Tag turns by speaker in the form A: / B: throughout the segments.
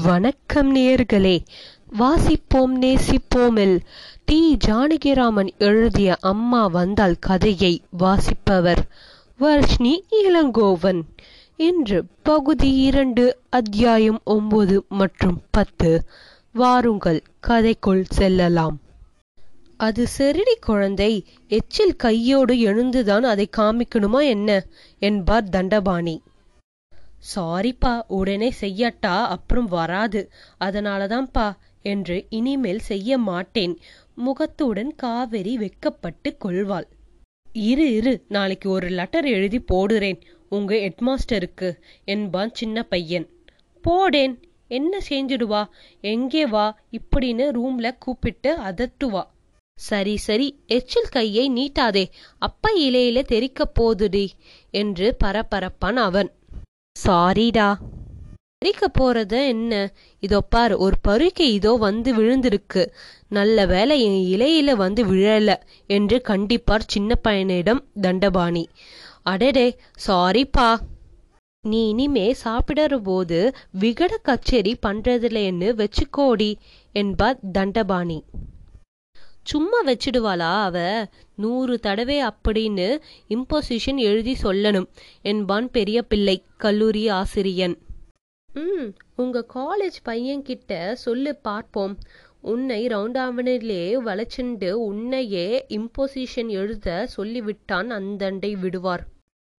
A: வணக்கம் நேயர்களே வாசிப்போம் நேசிப்போமில். டி. ஜானகிராமன் எழுதிய அம்மா வந்தால் கதையை வாசிப்பவர் வர்ஷ்ணி இளங்கோவன். இன்று பகுதி இரண்டு அத்தியாயம் ஒன்பது மற்றும் பத்து. வாருங்கள் கதைக்குள் செல்லலாம். அது செருடி குழந்தை எச்சில் கையோடு எழுந்துதான் அதை காமிக்கணுமா என்ன? என்பார் தண்டபாணி. சாரிப்பா உடனே செய்யட்டா அப்புறம் வராது. அதனாலதான்ப்பா என்று இனிமேல் செய்ய மாட்டேன். முகத்துடன் காவேரி வெக்கப்பட்டு கொள்வாள். இரு இரு நாளைக்கு ஒரு லெட்டர் எழுதி போடுறேன் உங்க ஹெட்மாஸ்டருக்கு என்பான் சின்ன பையன். போடேன் என்ன செஞ்சிடுவா? எங்கே வா? இப்படின்னு ரூம்ல கூப்பிட்டு அதட்டுவா. சரி சரி எச்சில் கையை நீட்டாதே அப்பா இலையில தெரிக்க போதுடி என்று பரபரப்பான் அவன். சாரிடா பறிக்க போறது என்ன? இதோ பார் ஒரு பருக்கை இதோ வந்து விழுந்திருக்கு. நல்ல வேலை என் இலையில வந்து விழல என்று கண்டிப்பார் சின்ன பையனிடம் தண்டபாணி. அடடே சாரிப்பா நீ இனிமே சாப்பிடற போது விகட கச்சேரி பண்றதில்லைன்னு வச்சுக்கோடி என்பார் தண்டபாணி. சும்மா வச்சிடுவாளா அவ? நூறு தடவை அப்படின்னு இம்போசிஷன் எழுதி சொல்லணும் என்பான் பெரிய பிள்ளை கல்லூரி ஆசிரியன். ம் உங்க காலேஜ் பையன்கிட்ட சொல்லு பார்ப்போம். உன்னை ரவுண்டாவனிலே வளைச்சுண்டு உன்னையே இம்போசிஷன் எழுத சொல்லிவிட்டான் அந்தண்டை விடுவார்.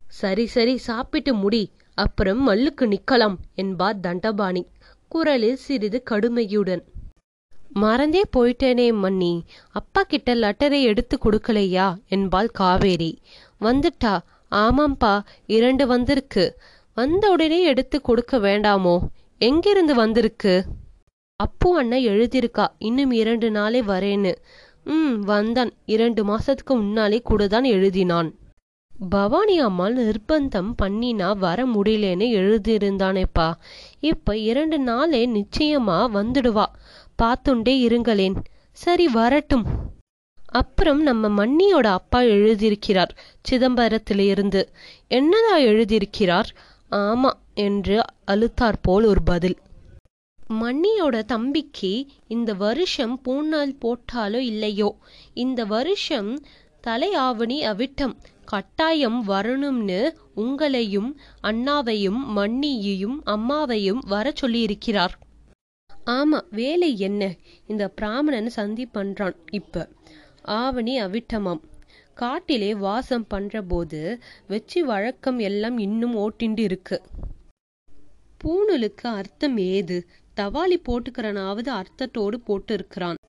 A: சரி சரி சாப்பிட்டு முடி அப்புறம் மல்லுக்கு நிக்கலாம் என்பார் தண்டபாணி. குரலில் சிறிது கடுமையுடன். மறந்தே போயிட்டேனே மன்னி அப்பா கிட்ட லெட்டரை எடுத்து கொடுக்கலையா? என்பாள் காவேரி. வந்துட்டா. ஆமாம்பா இரண்டு வந்திருக்கு. வந்த உடனே எடுத்து கொடுக்க வேண்டாமோ? எங்கிருந்து வந்திருக்கு? அப்பு அண்ணன் எழுதியிருக்கா இன்னும் இரண்டு நாளே வரேன்னு. ம் வந்தான். இரண்டு மாசத்துக்கு முன்னாலே கூட தான் எழுதினான். பவானி அம்மாள் நிர்பந்தம் பண்ணினா வர முடியலன்னு எழுதியிருந்தானேப்பா. இப்ப இரண்டு நாளே நிச்சயமா வந்துடுவா. பார்த்துண்டே இருங்களேன். சரி வரட்டும். அப்புறம் நம்ம மன்னியோட அப்பா எழுதியிருக்கிறார் சிதம்பரத்திலிருந்து. என்னதா எழுதியிருக்கிறார்? ஆமா என்று அழுத்தார் போல் ஒரு பதில். மன்னியோட தம்பிக்கு இந்த வருஷம் பூநாள் போட்டாலோ இல்லையோ? இந்த வருஷம் தலை ஆவணி அவிட்டம். கட்டாயம் வரணும்னு உங்களையும் அண்ணாவையும் மன்னியையும் அம்மாவையும் வர சொல்லியிருக்கிறார். ஆமா வேலை என்ன? இந்த பிராமணன் சந்தி பண்றான். இப்ப ஆவணி அவிட்டமாம். காட்டிலே வாசம் பண்ற போது வச்சு வழக்கம் எல்லாம் இன்னும் ஓட்டிண்டு இருக்கு பூணலுக்கு அர்த்தம் ஏது? தவாலி போட்டுக்கிறனாவது அர்த்தத்தோடு போட்டு இருக்கிறான்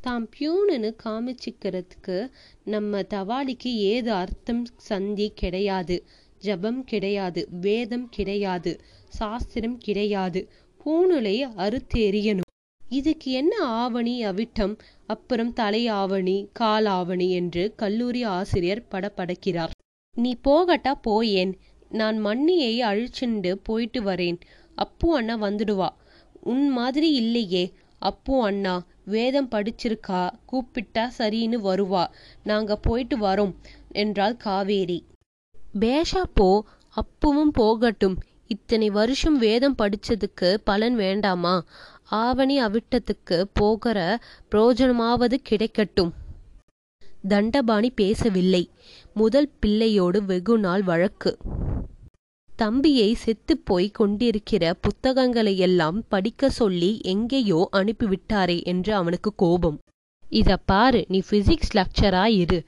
A: தாம் பியூனுன்னு காமிச்சிக்கிறதுக்கு நம்ம தவாலிக்கு ஏது அர்த்தம்? சந்தி கிடையாது. ஜபம் கிடையாது. வேதம் கிடையாது. சாஸ்திரம் கிடையாது. பூணுலை அறுத்தெறியணும் இதுக்கு என்ன ஆவணி அவிட்டம்? அப்புறம் தலை ஆவணி கால் ஆவணி என்று கல்லூரி ஆசிரியர் படப்படக்கிறார். நீ போகட்டா போயேன். நான் மண்ணியை அழிச்சுண்டு போயிட்டு வரேன். அப்பு அண்ணா வந்துடுவா. உன் மாதிரி இல்லையே. அப்பு அண்ணா வேதம் படிச்சிருக்கா? கூப்பிட்டா சரின்னு வருவா. நாங்க போயிட்டு வரோம் என்றாள் காவேரி. பேஷா போ. அப்புவும் போகட்டும். இத்தனை வருஷம் வேதம் படிச்சதுக்கு பலன் வேண்டாமா? ஆவணி அவிட்டத்துக்கு போகிற புரோஜனமாவது கிடைக்கட்டும். தண்டபாணி பேசவில்லை. முதல் பிள்ளையோடு வெகு நாள் வழக்கு. தம்பியை செத்துப்போய் கொண்டிருக்கிற புத்தகங்களை எல்லாம் படிக்க சொல்லி எங்கேயோ அனுப்பிவிட்டாரே என்று அவனுக்கு கோபம். இத பாரு நீ பிசிக்ஸ் லெக்சரா இரு.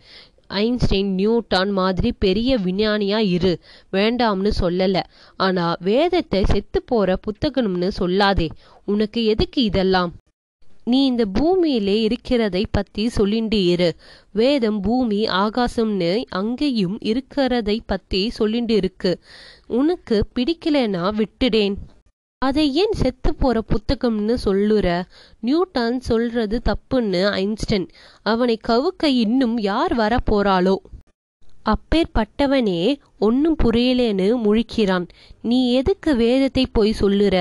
A: ஐன்ஸ்டைன் நியூட்டான் மாதிரி பெரிய விஞ்ஞானியா இரு. வேண்டாம்னு சொல்லல. ஆனா வேதத்தை செத்து போற புத்தகம்னு சொல்லாதே. உனக்கு எதுக்கு இதெல்லாம்? நீ இந்த பூமியிலே இருக்கிறதை பத்தி சொல்லிண்டு இரு. வேதம் பூமி ஆகாசம்னு அங்கேயும் இருக்கிறதை பத்தி சொல்லிண்டு இருக்கு. உனக்கு பிடிக்கலனா விட்டுடேன். அதை ஏன் செத்து போற புத்தகம்னு சொல்லுற? நியூட்டன் சொல்றது தப்புன்னு ஐன்ஸ்டைன். அவனை கவுக்க இன்னும் யார் வர போறாளோ அப்பேற்பட்டவனே ஒன்னும் புரியலேன்னு முழிக்கிறான். நீ எதுக்கு வேதத்தை போய் சொல்லுற?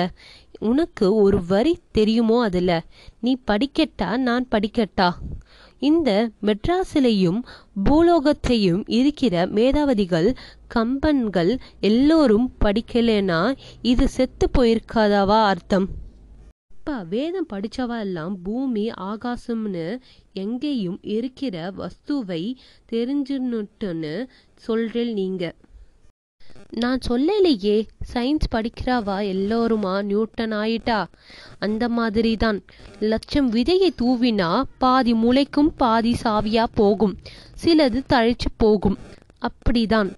A: உனக்கு ஒரு வரி தெரியுமோ அதுல? நீ படிக்கட்டா நான் படிக்கட்டா? இந்த மெட்ராஸிலையும் பூலோகத்தையும் இருக்கிற மேதாவதிகள் கம்பன்கள் எல்லோரும் படிக்கலேனா இது செத்து போயிருக்காதாவா அர்த்தம்? அப்பா வேதம் படிச்சவா எல்லாம் பூமி ஆகாசம்னு எங்கேயும் இருக்கிற வஸ்துவை தெரிஞ்சுன்னுட்டுன்னு சொல்றேன் நீங்கள் நான் சொல்லலையே சயின்ஸ் படிக்கிறாவா எல்லோருமா? நியூட்டன் ஆயிட்டா? அந்த மாதிரி தான் லட்சம் விதையை தூவினா பாதி முளைக்கும் பாதி சாவியா போகும். சிலது தழைச்சு போகும். அப்படிதான்.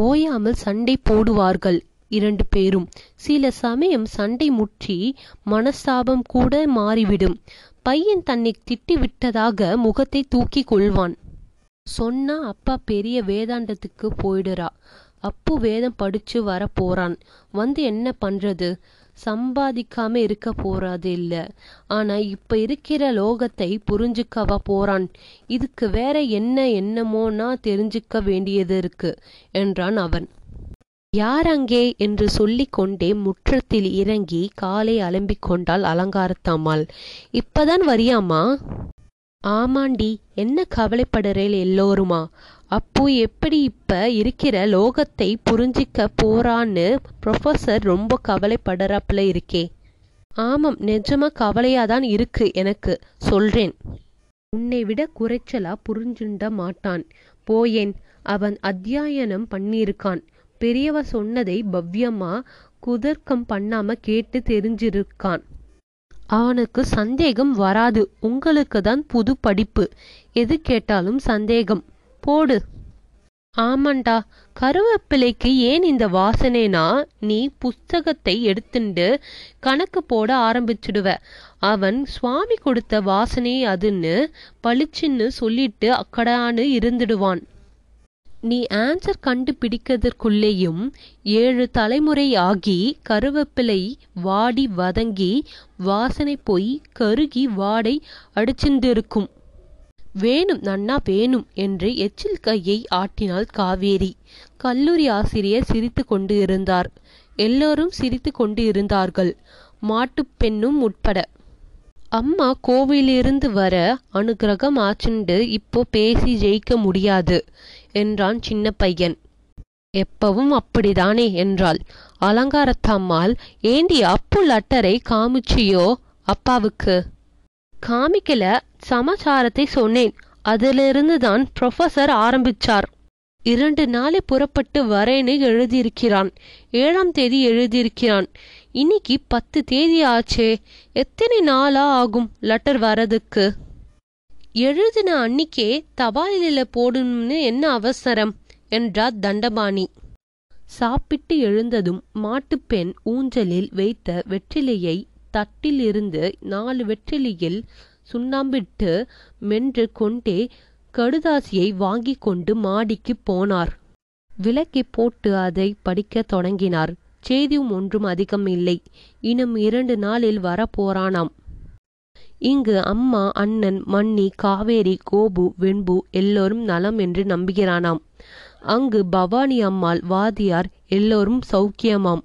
A: ஓயாமல் சண்டை போடுவார்கள் இரண்டு பேரும். சில சமயம் சண்டை முற்றி மனஸ்தாபம் கூட மாறிவிடும். பையன் தன்னை திட்டிவிட்டதாக முகத்தை தூக்கி கொள்வான். சொன்னா அப்பா பெரிய வேதாண்டத்துக்கு போயிடுறா. அப்பு வேதம் படிச்சு வர போறான். வந்து என்ன பண்றது? சம்பாதிக்காம இருக்க போறது இல்ல. ஆனா இப்ப இருக்கிற லோகத்தை புரிஞ்சுக்கவா போறான். இதுக்கு வேற என்ன என்னமோனா தெரிஞ்சுக்க வேண்டியது இருக்கு என்றான் அவன். யார் அங்கே? என்று சொல்லிக்கொண்டே முற்றத்தில் இறங்கி காலை அலம்பிக் கொண்டாள் அலங்காரத்தாமாள் இப்பதான் வரியாமா ஆமாண்டி என்ன கவலைப்படுறேல் எல்லோருமா? அப்பு எப்படி இப்ப இருக்கிற லோகத்தை புரிஞ்சிக்க போறான்னு ப்ரொஃபசர் ரொம்ப கவலைப்படுறாப்புல இருக்கே. ஆமாம் நிஜமா கவலையாதான் இருக்கு எனக்கு. சொல்றேன். உன்னை விட குறைச்சலா புரிஞ்சுண்ட மாட்டான். போயேன் அவன் அத்தியாயனம் பண்ணியிருக்கான். பெரியவ சொன்னதை பவ்யமா குதர்க்கம் பண்ணாம கேட்டு தெரிஞ்சிருக்கான். அவனுக்கு சந்தேகம் வராது. உங்களுக்கு தான் புது படிப்பு. எது கேட்டாலும் சந்தேகம். போடு. ஆமாண்டா. கருவேப்பிலைக்கு ஏன் இந்த வாசனைனா நீ புஸ்தகத்தை எடுத்துண்டு கணக்கு போட ஆரம்பிச்சிடுவ. அவன் சுவாமி கொடுத்த வாசனை அதுன்னு பளிச்சுன்னு சொல்லிட்டு அக்கடான்னு இருந்துடுவான். நீ ஆன்சர் கண்டுபிடிக்கிறதற்குள்ளேயும் ஏழு தலைமுறை ஆகி கருவேப்பிலை வாடி வதங்கி வாசனை போய் கருகி வாடை அடிச்சிருந்திருக்கும். வேணும் நன்னா வேணும் என்று எச்சில் கையை ஆட்டினாள் காவேரி. கல்லூரி ஆசிரியர் சிரித்து கொண்டு இருந்தார் எல்லோரும் சிரித்து கொண்டு இருந்தார்கள் மாட்டுப் பெண்ணும் உட்பட. அம்மா கோவிலிருந்து வர அனுகிரகம் ஆச்சுண்டு இப்போ பேசி ஜெயிக்க முடியாது. என்றான் சின்ன பையன். எப்பவும் அப்படிதானே என்றாள். அலங்காரத்தம்மாள் ஏண்டி அப்புள் அட்டரை காமிச்சியோ? அப்பாவுக்கு. காமிக்கல சமாச்சாரத்தை சொன்னேன். அதிலிருந்து தான் ப்ரொஃபசர் ஆரம்பிச்சார். இரண்டு நாளை புறப்பட்டு வரேன்னு எழுதியிருக்கிறான். ஏழாம் தேதி எழுதியிருக்கிறான். இன்னைக்கு பத்து தேதி ஆச்சே. எத்தனை நாளா ஆகும் லெட்டர் வரதுக்கு? எழுதின அன்னிக்கே தபாலில போடணும்னு என்ன அவசரம்? என்றார் தண்டபாணி. சாப்பிட்டு எழுந்ததும் மாட்டுப்பெண் ஊஞ்சலில் வைத்த வெற்றிலையை தட்டிலிருந்து நாலு வெற்றிலையில் சுண்ணாம்பிட்டு மென்று கொண்டே கடுதாசியை வாங்கி கொண்டு மாடிக்கு போனார். விளக்கை போட்டு அதை படிக்கத் தொடங்கினார். செய்தியும் ஒன்றும் அதிகம் இல்லை. இன்னும் இரண்டு நாளில் வரப்போறானாம் இங்கு அம்மா அண்ணன் மன்னி காவேரி கோபு வெண்பு எல்லோரும் நலம் என்று நம்புகிறானாம். அங்கு பவானி அம்மாள் வாதியார் எல்லோரும் சௌக்கியமாம்.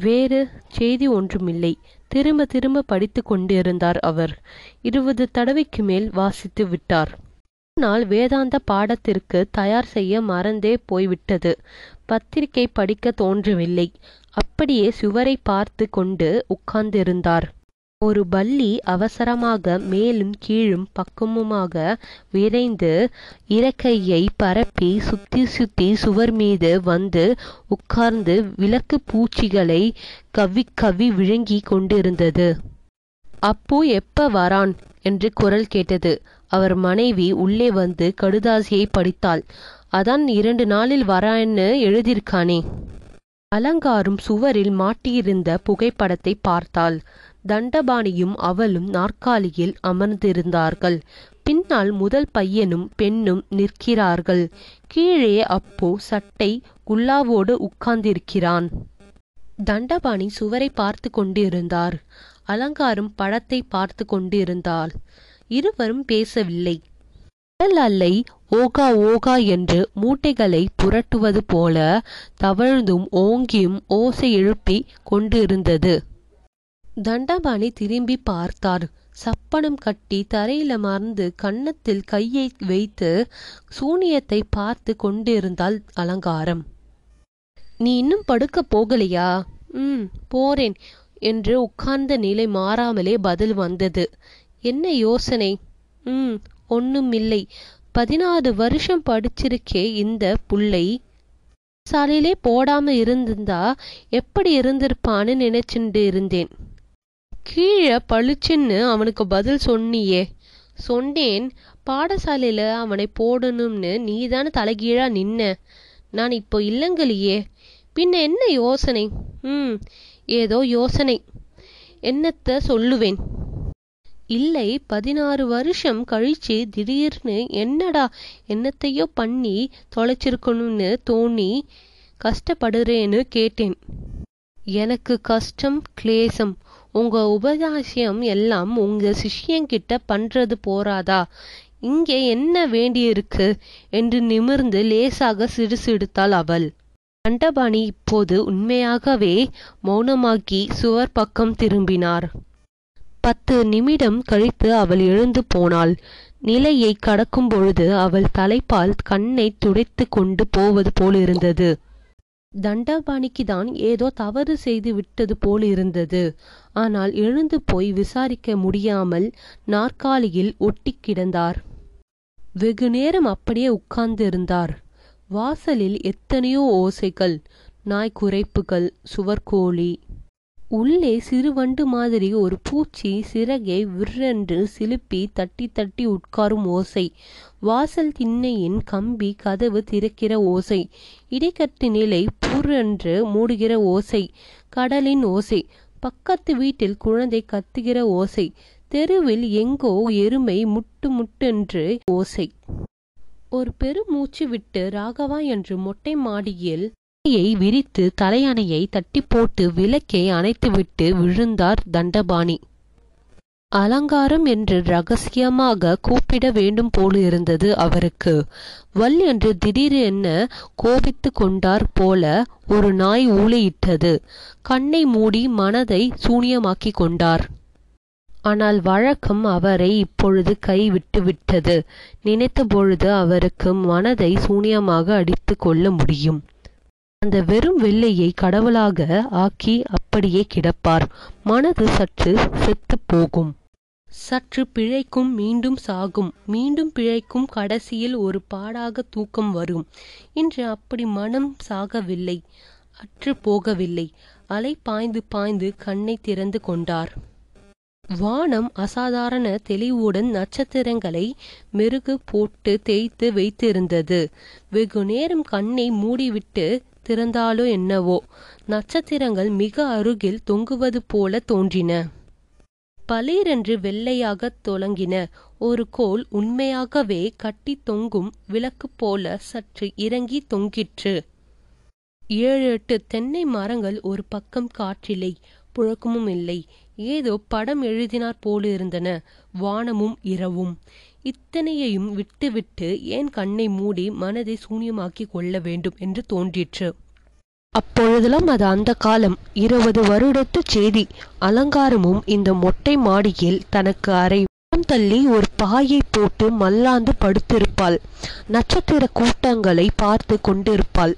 A: வேறு செய்தி ஒன்றுமில்லை. திரும்ப திரும்ப படித்து கொண்டிருந்தார் அவர். இருபது தடவைக்கு மேல் வாசித்து விட்டார். நாள் வேதாந்த பாடத்திற்கு தயார் செய்ய மறந்தே போய்விட்டது. பத்திரிகை படிக்க தோன்றவில்லை. அப்படியே சுவரை பார்த்து கொண்டு உட்கார்ந்திருந்தார். ஒரு பல்லி அவசரமாக மேலும் கீழும் பக்கமுமாக விரைந்து இறக்கையை பரப்பி சுத்தி சுத்தி சுவர் மீது வந்து உட்கார்ந்து விளக்கு பூச்சிகளை கவ்வி கவ்வி விழுங்கி கொண்டிருந்தது. அப்பு எப்ப வரான்? என்று குரல் கேட்டது. அவர் மனைவி உள்ளே வந்து கடுதாசியை படித்தாள். அதான் இரண்டு நாளில் வரான்னு எழுதியிருக்கானே. அலங்காரும் சுவரில் மாட்டியிருந்த புகைப்படத்தை பார்த்தாள். தண்டபாணியும் அவளும் நாற்காலியில் அமர்ந்திருந்தார்கள். பின்னால் முதல் பையனும் பெண்ணும் நிற்கிறார்கள். கீழே அப்போ சட்டை குல்லாவோடு உட்கார்ந்திருக்கிறான். தண்டபாணி சுவரை பார்த்து கொண்டிருந்தார். அலங்காரம் படத்தை பார்த்து கொண்டிருந்தாள். இருவரும் பேசவில்லை. கடல் அலை ஓகா ஓகா என்று மூட்டைகளை புரட்டுவது போல தவழ்ந்தும் ஓங்கியும் ஓசை எழுப்பி கொண்டிருந்தது. தண்டபாணி திரும்பி பார்த்தார். சப்பனம் கட்டி தரையில் மறந்து கன்னத்தில் கையை வைத்து சூனியத்தை பார்த்து கொண்டிருந்தாள் அலங்காரம். நீ இன்னும் படுக்க போகலையா? ம் போறேன் என்று உட்கார்ந்த நிலை மாறாமலே பதில் வந்தது. என்ன யோசனை? ம் ஒண்ணுமில்லை. பதினாறு வருஷம் படிச்சிருக்கே இந்த புள்ளை. சாலையிலே போடாம இருந்திருந்தா எப்படி இருந்திருப்பான்னு நினைச்சுண்டு இருந்தேன். கீழே பளிச்சுன்னு அவனுக்கு பதில் சொன்னியே. சொன்னேன் பாடசாலையில் அவனை போடணும்னு நீதானே தலைகீழாக நின்ன. நான் இப்போ இல்லங்கலியே. பின்ன என்ன யோசனை? ம் ஏதோ யோசனை. என்னத்த சொல்லுவேன்? இல்லை பதினாறு வருஷம் கழிச்சு திடீர்னு என்னடா என்னத்தையோ பண்ணி தொலைச்சிருக்கணும்னு தோணி கஷ்டப்படுறேன்னு கேட்டேன். எனக்கு கஷ்டம் கிளேசம். உங்க உபதாசியம் எல்லாம் உங்க சிஷ்யங்கிட்ட பண்றது போராதா இங்கே என்ன வேண்டியிருக்கு? என்று நிமிர்ந்து லேசாக சிடுசிடுத்தாள் அவள். தண்டபாணி இப்போது உண்மையாகவே மௌனமாக்கி சுவர் பக்கம் திரும்பினார். பத்து நிமிடம் கழித்து அவள் எழுந்து போனாள். நிலையை கடக்கும் பொழுது அவள் தலைப்பால் கண்ணை துடைத்து கொண்டு போவது போலிருந்தது. தண்டபாணிக்குதான் ஏதோ தவறு செய்து விட்டது போல் இருந்தது. ஆனால் எழுந்து போய் விசாரிக்க முடியாமல் நாற்காலியில் ஒட்டி கிடந்தார். வெகு நேரம் அப்படியே உட்கார்ந்து இருந்தார். வாசலில் எத்தனையோ ஓசைகள் நாய் குரைப்புகள் சுவர்கோழி உள்ளே சிறுவண்டு மாதிரி ஒரு பூச்சி சிறகை விற்றென்று சிலுப்பி தட்டி தட்டி உட்காரும் ஓசை. வாசல் திண்ணையின் கம்பி கதவு திறக்கிற ஓசை. இடைக்கட்டு நிலை புரென்று மூடுகிற ஓசை. கடலின் ஓசை. பக்கத்து வீட்டில் குழந்தை கத்துகிற ஓசை. தெருவில் எங்கோ எருமை முட்டு முட்டென்று ஓசை. ஒரு பெருமூச்சு விட்டு ராகவா என்று மொட்டை மாடியில் தலையை விரித்து தலையணையை தட்டி போட்டு விளக்கை அணைத்துவிட்டு விழுந்தார் தண்டபாணி. அலங்காரம் என்று ரகசியமாக கூப்பிட வேண்டும் போல இருந்தது அவருக்கு. வல் என்று திடீரென கோபித்து கொண்டார் போல ஒரு நாய் ஊளையிட்டது. கண்ணை மூடி மனதை சூனியமாக்கி கொண்டார். ஆனால் வழக்கம் அவரை இப்பொழுது கைவிட்டு விட்டது. நினைத்த பொழுது அவருக்கு மனதை சூனியமாக அடித்து கொள்ள முடியும். அந்த வெறும் வெள்ளையை கடவுளாக ஆக்கி அப்படியே கிடப்பார். மனது சற்று செத்து போகும். சற்று பிழைக்கும் மீண்டும் சாகும். மீண்டும் பிழைக்கும் கடைசியில் ஒரு பாடாக தூக்கம் வரும். இன்று அப்படி மனம் சாகவில்லை. அற்று போகவில்லை. அலை பாய்ந்து பாய்ந்து கண்ணை திறந்து கொண்டார். வானம் அசாதாரண தெளிவுடன் நட்சத்திரங்களை மெருகு போட்டு தேய்த்து வைத்திருந்தது. வெகு நேரம் கண்ணை மூடிவிட்டு திறந்தாலோ என்னவோ. நட்சத்திரங்கள் மிக அருகில் தொங்குவது போல தோன்றின. பளீரென்று வெள்ளையாகத் தொடங்கின. ஒரு கோல் உண்மையாகவே கட்டி தொங்கும் விளக்கு போல சற்று இறங்கி தொங்கிற்று. ஏழு எட்டு தென்னை மரங்கள் ஒரு பக்கம் காற்றில்லை புழக்கமும் இல்லை. ஏதோ படம் எழுதினார் போலிருந்தன. வானமும் இரவும். இத்தனையையும் விட்டுவிட்டு ஏன் கண்ணை மூடி மனதை சூன்யமாக்கி கொள்ள வேண்டும் என்று தோன்றிற்று? அப்பொழுதெல்லாம் அது அந்த காலம். இருபது வருடத்து செய்தி. அலங்காரமும் இந்த மொட்டை மாடியில் தனக்கு அரை தள்ளி ஒரு பாயை போட்டு மல்லாந்து படுத்திருப்பாள். நட்சத்திர கூட்டங்களை பார்த்து கொண்டிருப்பாள்.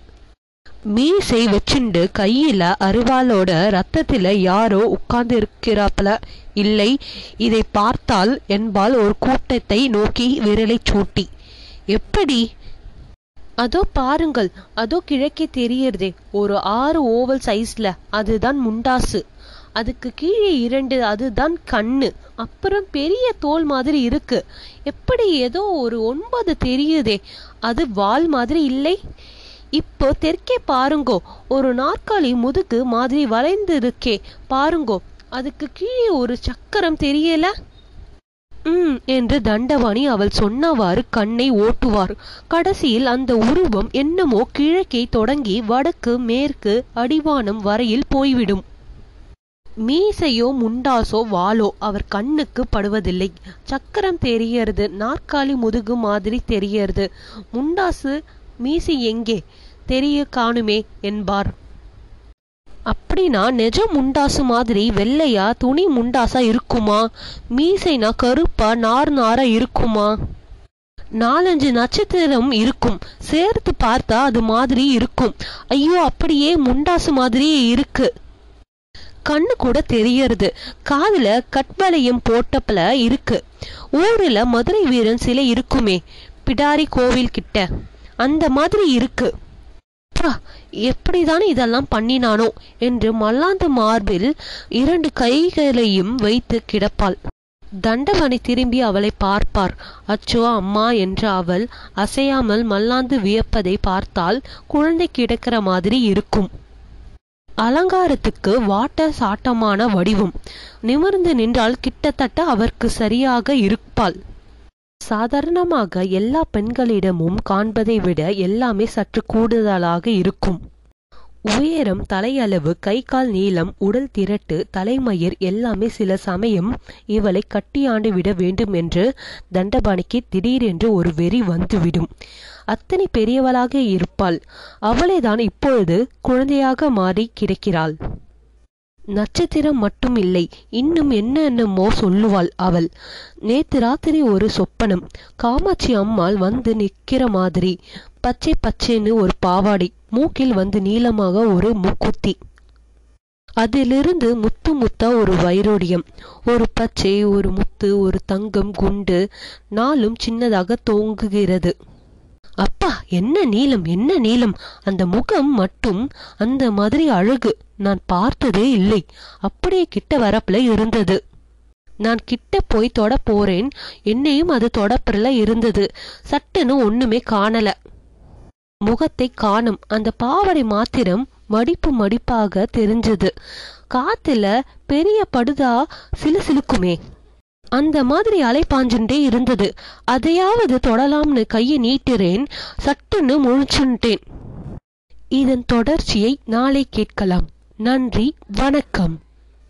A: மீசை வச்சுண்டு கையில அருவாளோட ரத்தத்தில யாரோ உட்கார்ந்து இருக்கிறாப்ல இல்லை இதை பார்த்தால் என்பால் ஒரு கூட்டத்தை நோக்கி விரலை சூட்டி. எப்படி? அதோ பாருங்கள் அதோ கிழக்கே தெரியறதே ஒரு ஆறு ஓவல் சைஸ்ல அதுதான் முண்டாசு. அதுக்கு கீழே இரண்டு அதுதான் கண்ணு. அப்புறம் பெரிய தோல் மாதிரி இருக்கு. எப்படி ஏதோ ஒரு ஒன்பது தெரியுதே அது வால் மாதிரி இல்லை? இப்போ தெற்கே பாருங்கோ. ஒரு நாற்காலி முதுகு மாதிரி வளைந்து இருக்கே பாருங்கோ அதுக்கு கீழே ஒரு சக்கரம் தெரியல? ம் என்று தண்டவாணி அவள் சொன்னவாறு கண்ணை ஓட்டுவார். கடைசியில் அந்த உருவம் என்னமோ கிழக்கே தொடங்கி வடக்கு மேற்கு அடிவானம் வரையில் போய்விடும். மீசையோ முண்டாசோ வாளோ அவர் கண்ணுக்கு படுவதில்லை. சக்கரம் தெரியறது நாற்காலி முதுகு மாதிரி தெரியறது. முண்டாசு மீசை எங்கே? தெரிய காணுமே என்பார். அப்படின்னா நெஜ முண்டாசு மாதிரி வெள்ளையா துணி முண்டாசா இருக்குமா? மீசைனா கருப்பா நார் நாரா இருக்குமா? நாலஞ்சு நட்சத்திரம் இருக்கும். சேர்த்து பார்த்தா அது மாதிரி இருக்கும். ஐயோ அப்படியே முண்டாசு மாதிரியே இருக்கு. கண்ணு கூட தெரியறது. காதுல கட்வலையும் போட்டப்பல இருக்கு. ஊர்ல மதுரை வீரன் சிலை இருக்குமே பிடாரி கோவில் கிட்ட. அந்த மாதிரி இருக்கு. அப்பா, எப்படிதான் இதெல்லாம் பண்ணினானோ என்று மல்லாந்து மார்பில் இரண்டு கைகளையும் வைத்து கிடப்பாள். தண்டவனை திரும்பி அவளை பார்ப்பார். அச்சோ அம்மா என்ற அவள் அசையாமல் மல்லாந்து வியப்பதை பார்த்தால் குழந்தை கிடக்கிற மாதிரி இருக்கும். அலங்காரத்துக்கு வாட்ட சாட்டமான வடிவம். நிமிர்ந்து நின்றால் கிட்டத்தட்ட அவருக்கு சரியாக இருப்பாள். சாதாரணமாக எல்லா பெண்களிடமும் காண்பதை விட எல்லாமே சற்று கூடுதலாக இருக்கும். உயரம் தலையளவு கை கால் நீளம் உடல் திரட்டு தலைமயிர் எல்லாமே சில சமயம் இவளை கட்டியாண்டு விட வேண்டும் என்று தண்டபாணிக்கு திடீரென்று ஒரு வெறி வந்துவிடும். அத்தனை பெரியவளாக இருப்பாள். அவளேதான் இப்பொழுது குழந்தையாக மாறி கிடக்கிறாள். நட்சத்திரம் மட்டும் இல்லை இன்னும் என்ன என்னமோ சொல்லுவாள் அவள். நேத்து ராத்திரி ஒரு சொப்பனம். காமாட்சி அம்மாள் வந்து நிக்கிற மாதிரி. பச்சை பச்சைன்னு ஒரு பாவாடை. மூக்கில் வந்து நீளமாக ஒரு மூக்குத்தி. அதிலிருந்து முத்து முத்தா ஒரு வைரோடியம். ஒரு பச்சை ஒரு முத்து ஒரு தங்கம் குண்டு. நாளும் சின்னதாக தோங்குகிறது. அப்பா என்ன நீளம் என்ன நீளம்? அந்த முகம் மட்டும் அந்த மாதிரி அழகு. நான் பார்த்ததே இல்லை. அப்படியே கிட்ட வரப்புல இருந்தது. நான் கிட்ட போய் தொட போறேன். என்னையும் அது தொடப்புல இருந்தது. சட்டுன்னு ஒண்ணுமே காணல. முகத்தை காணும். அந்த பாவடை மாத்திரம் மடிப்பு மடிப்பாக தெரிஞ்சது. காத்துல பெரிய படுதா சிலு சிலுக்குமே அந்த மாதிரி அலை பாஞ்சுட்டே இருந்தது. அதையாவது தொடலாம்னு கையை நீட்டுறேன் சட்டுன்னு முழிச்சுட்டேன். இதன் தொடர்ச்சியை நாளை கேட்கலாம். நன்றி வணக்கம்.